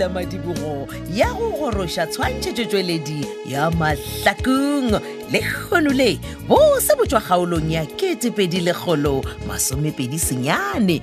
pula madibogo ya go goroša tshwantšhetšotšweledi ya mahlakong le kgono le bose botšwa kgaolong ya ketepedi lekgolo masomepedi senyane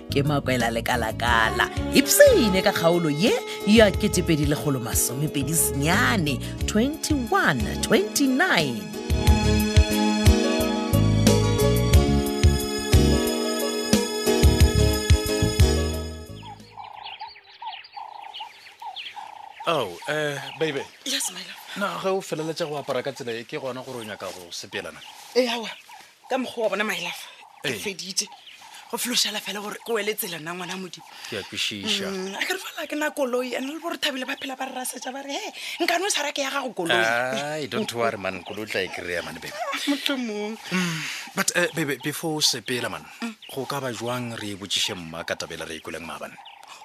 ke makwela lekalakala ipsene ka kgaolo ye ya ketepedi lekgolo masomepedi senyane 21 29 ao oh, eh, babe yes, na ge o feleletša go apara ka tsela e ke gona gore o nyaka go sepelana ee awa ka mokgwa wa bona maelafa ke Ee. feditše go fološala fela gore ke wele tsela nna ngwana modimo ke a kwešiša Mm, a ke re fala ke na koloi and le bore thabile ba phela ba re rasetša ba re he nkane o tshwara ke ya gago koloi ai don't worry man kolo o tla e kry-a mane bebe motlho mongwe but uh, bebe before o sepela man go ka ba jwang re e botšiše mma ka tabela re e kweleng maabane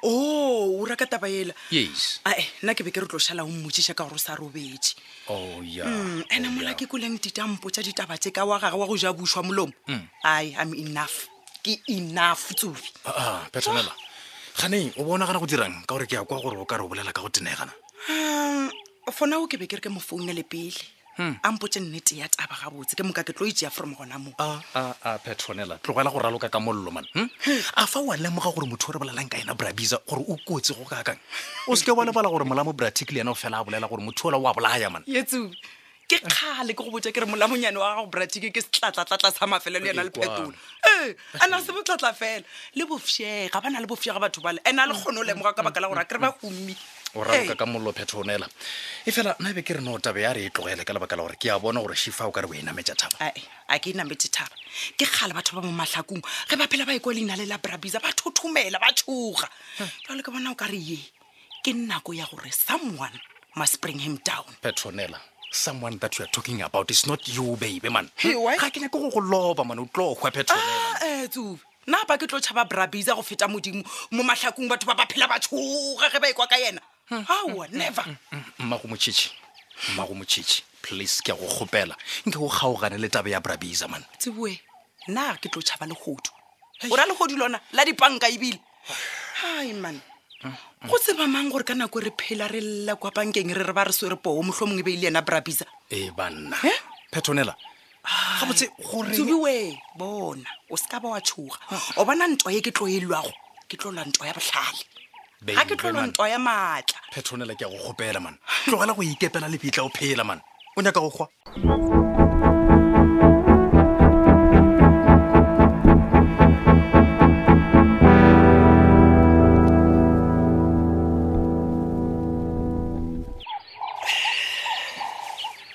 o o raka taba ela yes ae nna ke be ke re tlo šala o mmotšiša ka gore o sa robetše oh ya Mm, ene mola ke koleng ditampo tša ditaba tse ka wa gage wa go ja bušwa molomo ai am enough ke enough tsobi aa petonela Ah, ganeng o bona gana go dirang ka gore ke ya kwa gore o ka re o bolela ka go tenegana Um, fona o ke be ke re ke mo founele pele a mpotse nnete ya taba gabotse ke moka ke tlo itsea from gona moo a a a petronela tlogela go raloka ka mollo man hm? a fa wa lemoga gore motho o re bolelang ka ena brabisa gore o kotsi go kakang o seke wa lebala gore molamo bratic le yena o fela a bolela gore motho ola o a bolaya mana yetsu ke kgale ke go botsa ke re molamonyane wa gago bratic ke setlatlatlatla sa mafele le yena le phetola ee eh, a na se botlatla fela le bofšega ba na le bofšega batho bale and a le kgone o lemoga ka baka la gore a kere ba gomme o raloka ka mollo phetho o neela e fela nna be ke re no tabe ya re e tlogele ka lebaka la gore ke a bona gore shifa o ka re o e nametsa thaba ae a ke e nametse thaba ke kgale batho ba mo matlhakong ge ba phela ba e kwa leina le la brabiza ba thothomela ba tshoga jale ke bona o ka re ye ke nako ya gore someone must bring him down petronela someone that you are talking about is not you baby man Hey, why? ga ke nyake go go loba man o tlo hwa petronela Ah, eh, tsubi nna ba ke tlo tšhaba brabisa go feta modimo mo mahlakong batho ba ba phela ba tshoga ge ba ekwa ka yena aowa never mmago motšhitšhi mmago motšhitšhi please ke a go kgopela nke o kgaogane le tabe ya brabisa man tseboe na ke tlo tšhaba legodu o ra legodu lona la dipanka ebile hai man go tseba mang gore ka nako re phela re lla kwa pankeng re re ba re swere poo motlho mongwe e be e le yena brabisa ee banna Eh? petonela gabotse gore tsubiwe bona o se ka ba wa tshoga o bona ntwa ye ke tlo e lwago ke tlo lwa ntwa ya botlhale Baby, ga ke tlo lwa man. ntwa ya maatla petronela ke ya go kgopela man tlogela go ikepela lepitla o phela man o nyaka go kgwa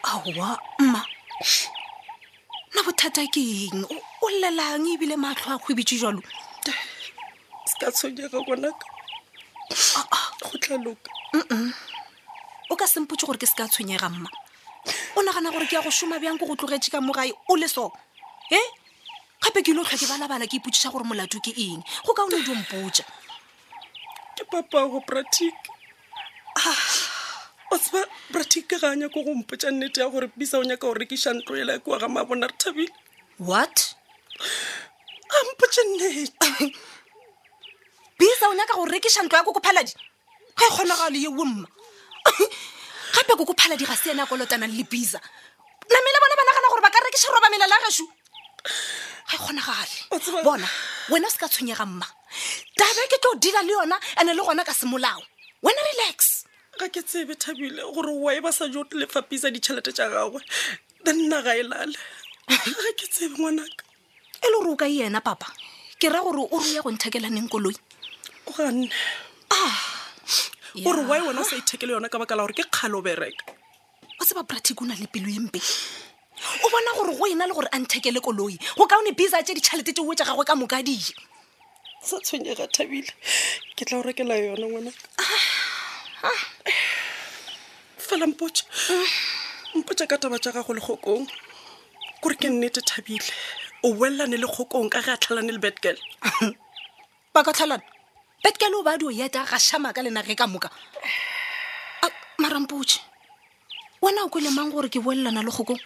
aowa mma na bothata ke eng O- o llelang ebile matlho a kgwebitše jalo se ka tshwenyega ngwanaka go tla loka o ka sempotse gore ke se ka tshwenyega mma o nagana gore ke ya go šoma bjang ko go tlogetše ka mo gae o le so e gape ke ilo tlhwa ke balabala ke ipotšiša gore molato ke eng go ka o ne di ompotsa ke papago bratic ah, o tseba bratic ka ga a nyako go mpotsa nnete ya gore bisa o nyaka go rekiša ntlo ela kwa ga mabona re thabile what a mpotse nnete bisa o nyaka go rekiša ntlo ya koko phaladi ga e kgonagalo ye wo mma gape koko phaladi ga se ena a kolotanang le bisa namele bona ba nagana gore ba ka rekiša roba melela gašo ga e kgonagale bona wena o se ka tshwenyega mma tabe ke tlo dila le yona ande le gona ka semolao wena relax ga ke tsebe thabile gore wa e ba sa jo tle fapisa ditšhelete tša gagwe the nna ga e lale ga ke tsebe ngwanaka e le gore o ka yena papa ke ra gore o roya go nthekelaneng koloi ganne ah, o re wa e wena o sa ithekele yona ka baka la gore ke kgale o bereka o tseba bratic o na le pelo ye mpe o bona gore go ena le gore a nthekele koloi go kaone bisa tse ditšhalete tse o tsa gagwe ka moka die sa tshwenyega thabile ke tla o rekela yone ngwana ah, ah. fela mpotsa mpotsa ka taba tsa gago legokong kore ke nnete thabile o welelane le kgokong ka ge a tlhalane le bad girl bakatlhalana betkele o ba di o yeta ga shama ka lena ge ka moka Ah, marampotše wena o kwele mang gore ke boelelana le kgokong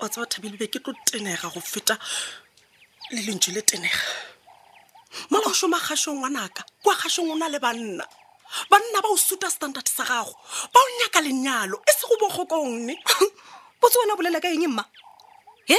wa tseba thabile be ke tlo tenega go feta le lentši le tenega mo go šoma kgašong ngwanaka kwa kgašong o na le banna banna ba o suta standard sa gago ba o nyaka lenyalo e se go bokgokong ne botse wena o bolela ka eng mma e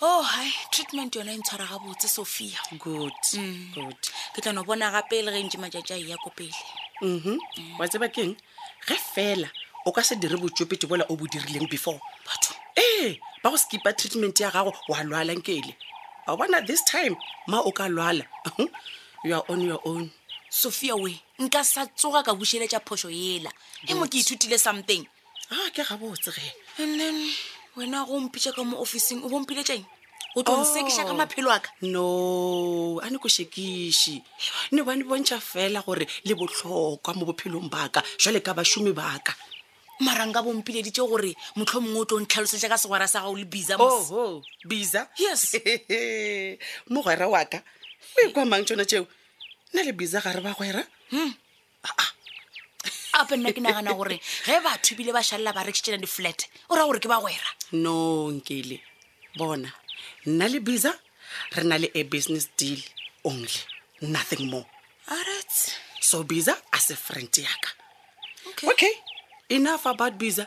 oh hi treatment yone e ntshwara gabotse sophia good mm. good ke tla no bona gape e le ge ntse matšatši a e ya ko pele mhm mm. wa tseba keng ge fela o ka se dire botsopete bola o bo dirileng before batho ee ba go skipa treatment ya gago wa lwalang kele a bona this time ma o ka lwala mhm. you are on your own sophia we nka sa tsoga ka bušeletša phošo ela e mo ke ithutile something a ke gabotse ge and then wena go mpitša ka mo officing o bompile tšang o tlo nsekiša ka oh. maphelo aka no a ne ko šekiši ne bane bontšha fela gore le botlhokwa mo bophelong baka jale ka bašomi baka marang ka bompileditše gore motlho mongwe o tlo ntlhalosetša ka segwera sa gago le biza oho biza yes mogwera waka o e kwa mang tsona tšeo na le biza gare bagwera hmm. gape nna ke nagana gore ge batho ebile ba šalela ba rekšitšena di-flat o ra gore ke bagwera no nkele bona nna le bisa re na le a business deal only nothing more alright so bisa a se friend yaka okay enough about bisa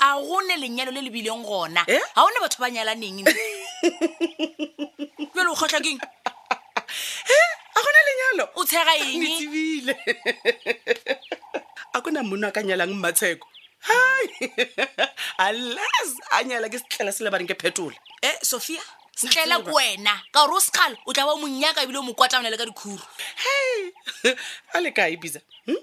a go ne lenyalo le le bileng gona Eh? ga o ne batho ba nyalaneng jale o kgotlha keng a gona lenyalo o tshega eng netsebile a ko na mono a ka nyalang mmatsheko hai alas a nyala ke setlela se lebaneng ke phetola e sophia setlela ko wena ka gore o sekgale o tla ba o monyaka ebile o mokwatlamone le ka dikhuru hei a le kae bisa Hmm?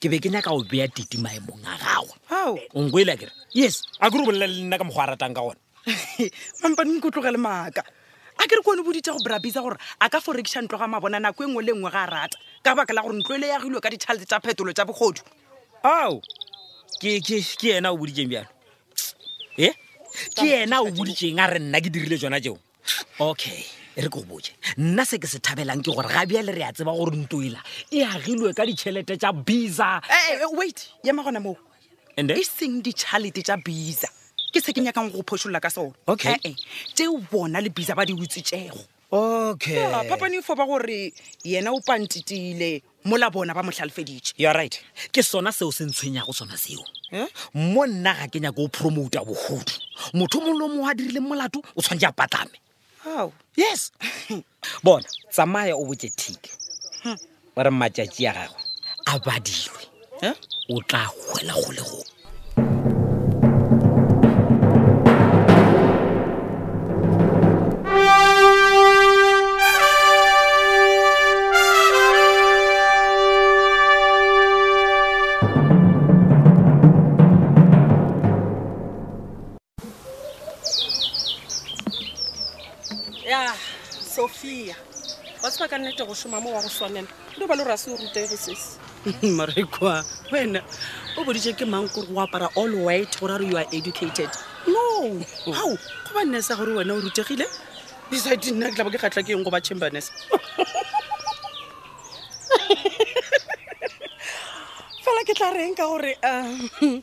ke be ke nyaka go beya titi maemong a gagwe onkoela kere yes a kere o bolela le nna ka mokgwa a ratang ka gona mampane nko tlogele maaka a kere kone boditse go brabisa gore a ka forekisa ntlo ga mabona nako e nngwe le nngwe ga a rata ka baka la gore ntlo ele yagilwe ka ditšhalete tsa phetolo tsa bogodu ao ke ena o boditseng bjalo e ke ena o boditseng a re nna ke dirile tsona tseo okay e re ko botse nna se ke se thabelang ke gore ga bjale re a tseba gore ntoela e agilwe ka ditšhelete tša bisa eh, eh, wait yema gona moo e seng ditšhalete tša bisa ke se ke nyakang go phošolola ka sone okay ee eh, eh. teo bona le bisa ba di utsitsego okay phapane fo ba gore yena o pantitile mola bona ba mo hlalefeditše you're right ke sona seo se ntshwenyago sona seo eh? mo nna ga ke nyake o promota bogodu motho mong le o mongwe a dirileng molato o tshwanetse a patlame yes bona tsamaya o botse thike ba hmm. re matšatši a gagwe a badilwe eh? o tla hwela go le go sofia wa tseba ka nnete go šoma mo wa go swanela le ba le rase o rutege sese marekwa wena o boditše ke mang kore go apara all white gore a re you are educated no gao oh. go ba nnesa gore wena o rutegile beside nna ke tla bo ke kgatlha ke eng go ba chambernes fela ke tla reng ka gore um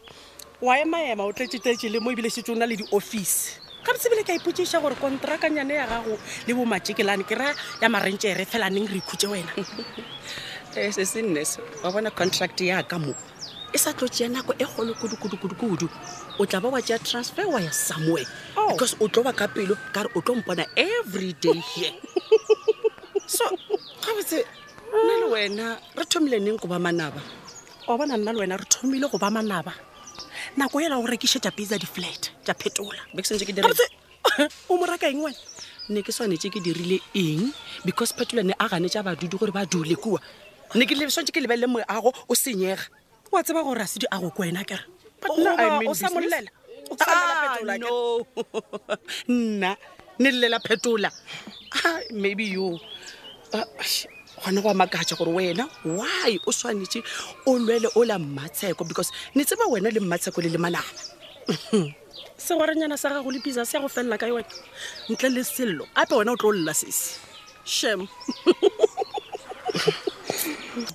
wa emaema o tletšetletše le mo ebile šetse o na le di-office ga re sebele ka ipotsiša gore kontrakanyane ya gago le bomatšekelane ke ra ya marentšere felaneng re ikhutse wena eh, se se nneso wa bona contract ya ka mo e sa tlo tšea nako e kgolo kudukudukudukudu o tla ba wa tšea transfer wa ya somewhere oh. because o tlo ba ka pelo ka re o tlo mpona every day here so gabotse nna le wena re thomile neng go ba manaba wa bona nna le wena re thomile go ba manaba nako ela go rekišetša pizza di-flat tša phetola o moraka eng wena ne ke swanetse ke dirile eng because phetola ne a ganetša badudi gore ba dule kua ne ke swanetse ke lebelele moago o senyega wa tseba gore a sedi a go ko wena kere o sa molela ah, nna ne lelela phetola ah, maybe yo ah, gona go amakatša gore wena why o swanetše o lwele o la mmatsheko because ne tseba wena le mmatsheko le lemanana segwarenyana sa gago le pisa se ya go felela ka yone ntle le sello gape wena o tlo lela sese shem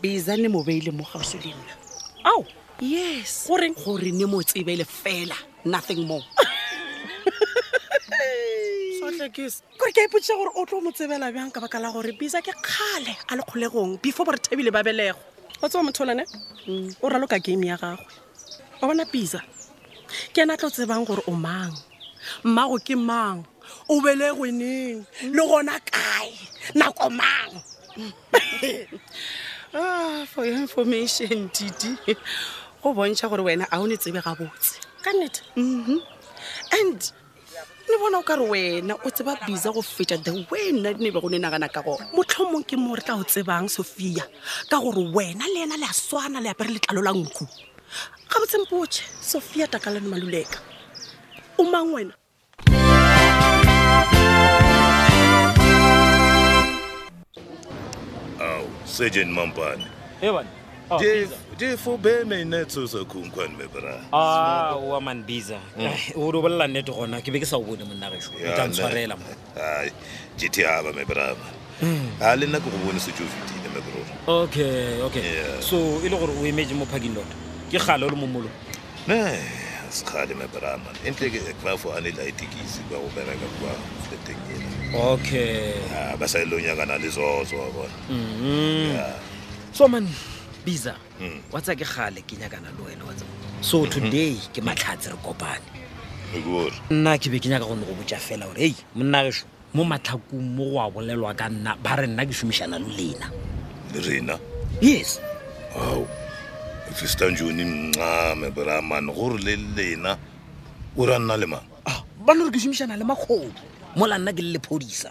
bisa ne mo beile mo gauso le nna ao yes goreng gore ne mo tsebele fela nothing more sotlekese kore ke a ipotsiša gore o tlo mo tsebela bjang ka baka la gore bisa ke kgale a le kgolegong before bore thabile ba belego wa tseba motholane o raloka game ya gagwe wa bona bisa ke ena tlo tsebang gore o mang mmago ke mang o belego neng le gona kae nako mang ah, for your information titi go bontšha gore wena a o ne tsebe gabotse ka nnete mm-hmm. and ne bona o ka re wena o tseba bisa go feta the way nna di ne be go ne nagana ka gona motlhomong ke mo re tla o tsebang sophia ka gore wena le ena le a swana le apere letlalo la nku ga botsempoche sophia takalane maluleka o mang wena ao sejen mampane Oh, di fo be me ne tso sa kung kwan me bra ah wa man biza hmm. eh, o do bolla ne to gona ke be ke sa o bone monna gesho ke tla ntshwarela mo ai jiti ha ba me bra ma hmm. a le nna ke go bone se jo fitile me bro okay okay so e le gore o emeje mo parking lot ke gale o le mo molo ne sekgale me bra ma entle ke ba fo ane la itikisi ba go bereka kwa feteng ena okay ah, ba sa ilong ya kana le zozo wa bona mm-hmm. yeah so man biza hmm. wa tsa ke gale ke nyakana le wena wa tsa so mhm. today ke matlhatse re kopane nna ke be ke nyaka go ne go botsa fela gore ei monnageso mo matlhakong mo go a bolelwa ka nna ba re nna ke šomišana le lena le rena yes ao festa jone mncame bramane gore le lena o ra nna le mang ah, ba no re ke šomišana le makgobo mola nna ke le lephodisa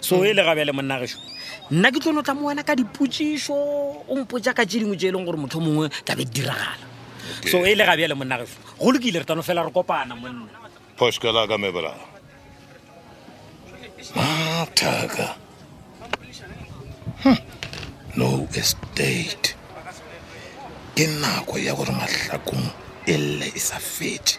so e le ga bjale monna gešo nna ke tlono tla mo wena ka dipotsišo o mpotsa ka tse dingwe tse e leng gore motho mongwe tla be diragala so e le ga bjale monna gešo go lokile re tano fela re kopana monna phoška la ka mebra mathaka hmm. no estate ke nako ya gore mahlakong e lle e sa fete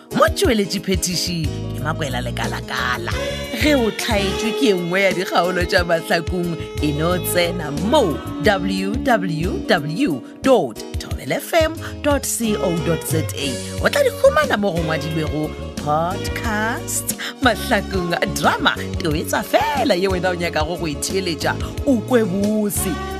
mo tšweletše phetiši ke makwela lekalakala ge o tlhaetšwe ke e nngwe ya dikgaolo tša mahlakong e no tsena mo www tobelfm co za o tla di humana mo go ngwadilwego podcast mahlakong a drama tobetsa fela ye wena o nyakago go e theeletša o kwe bose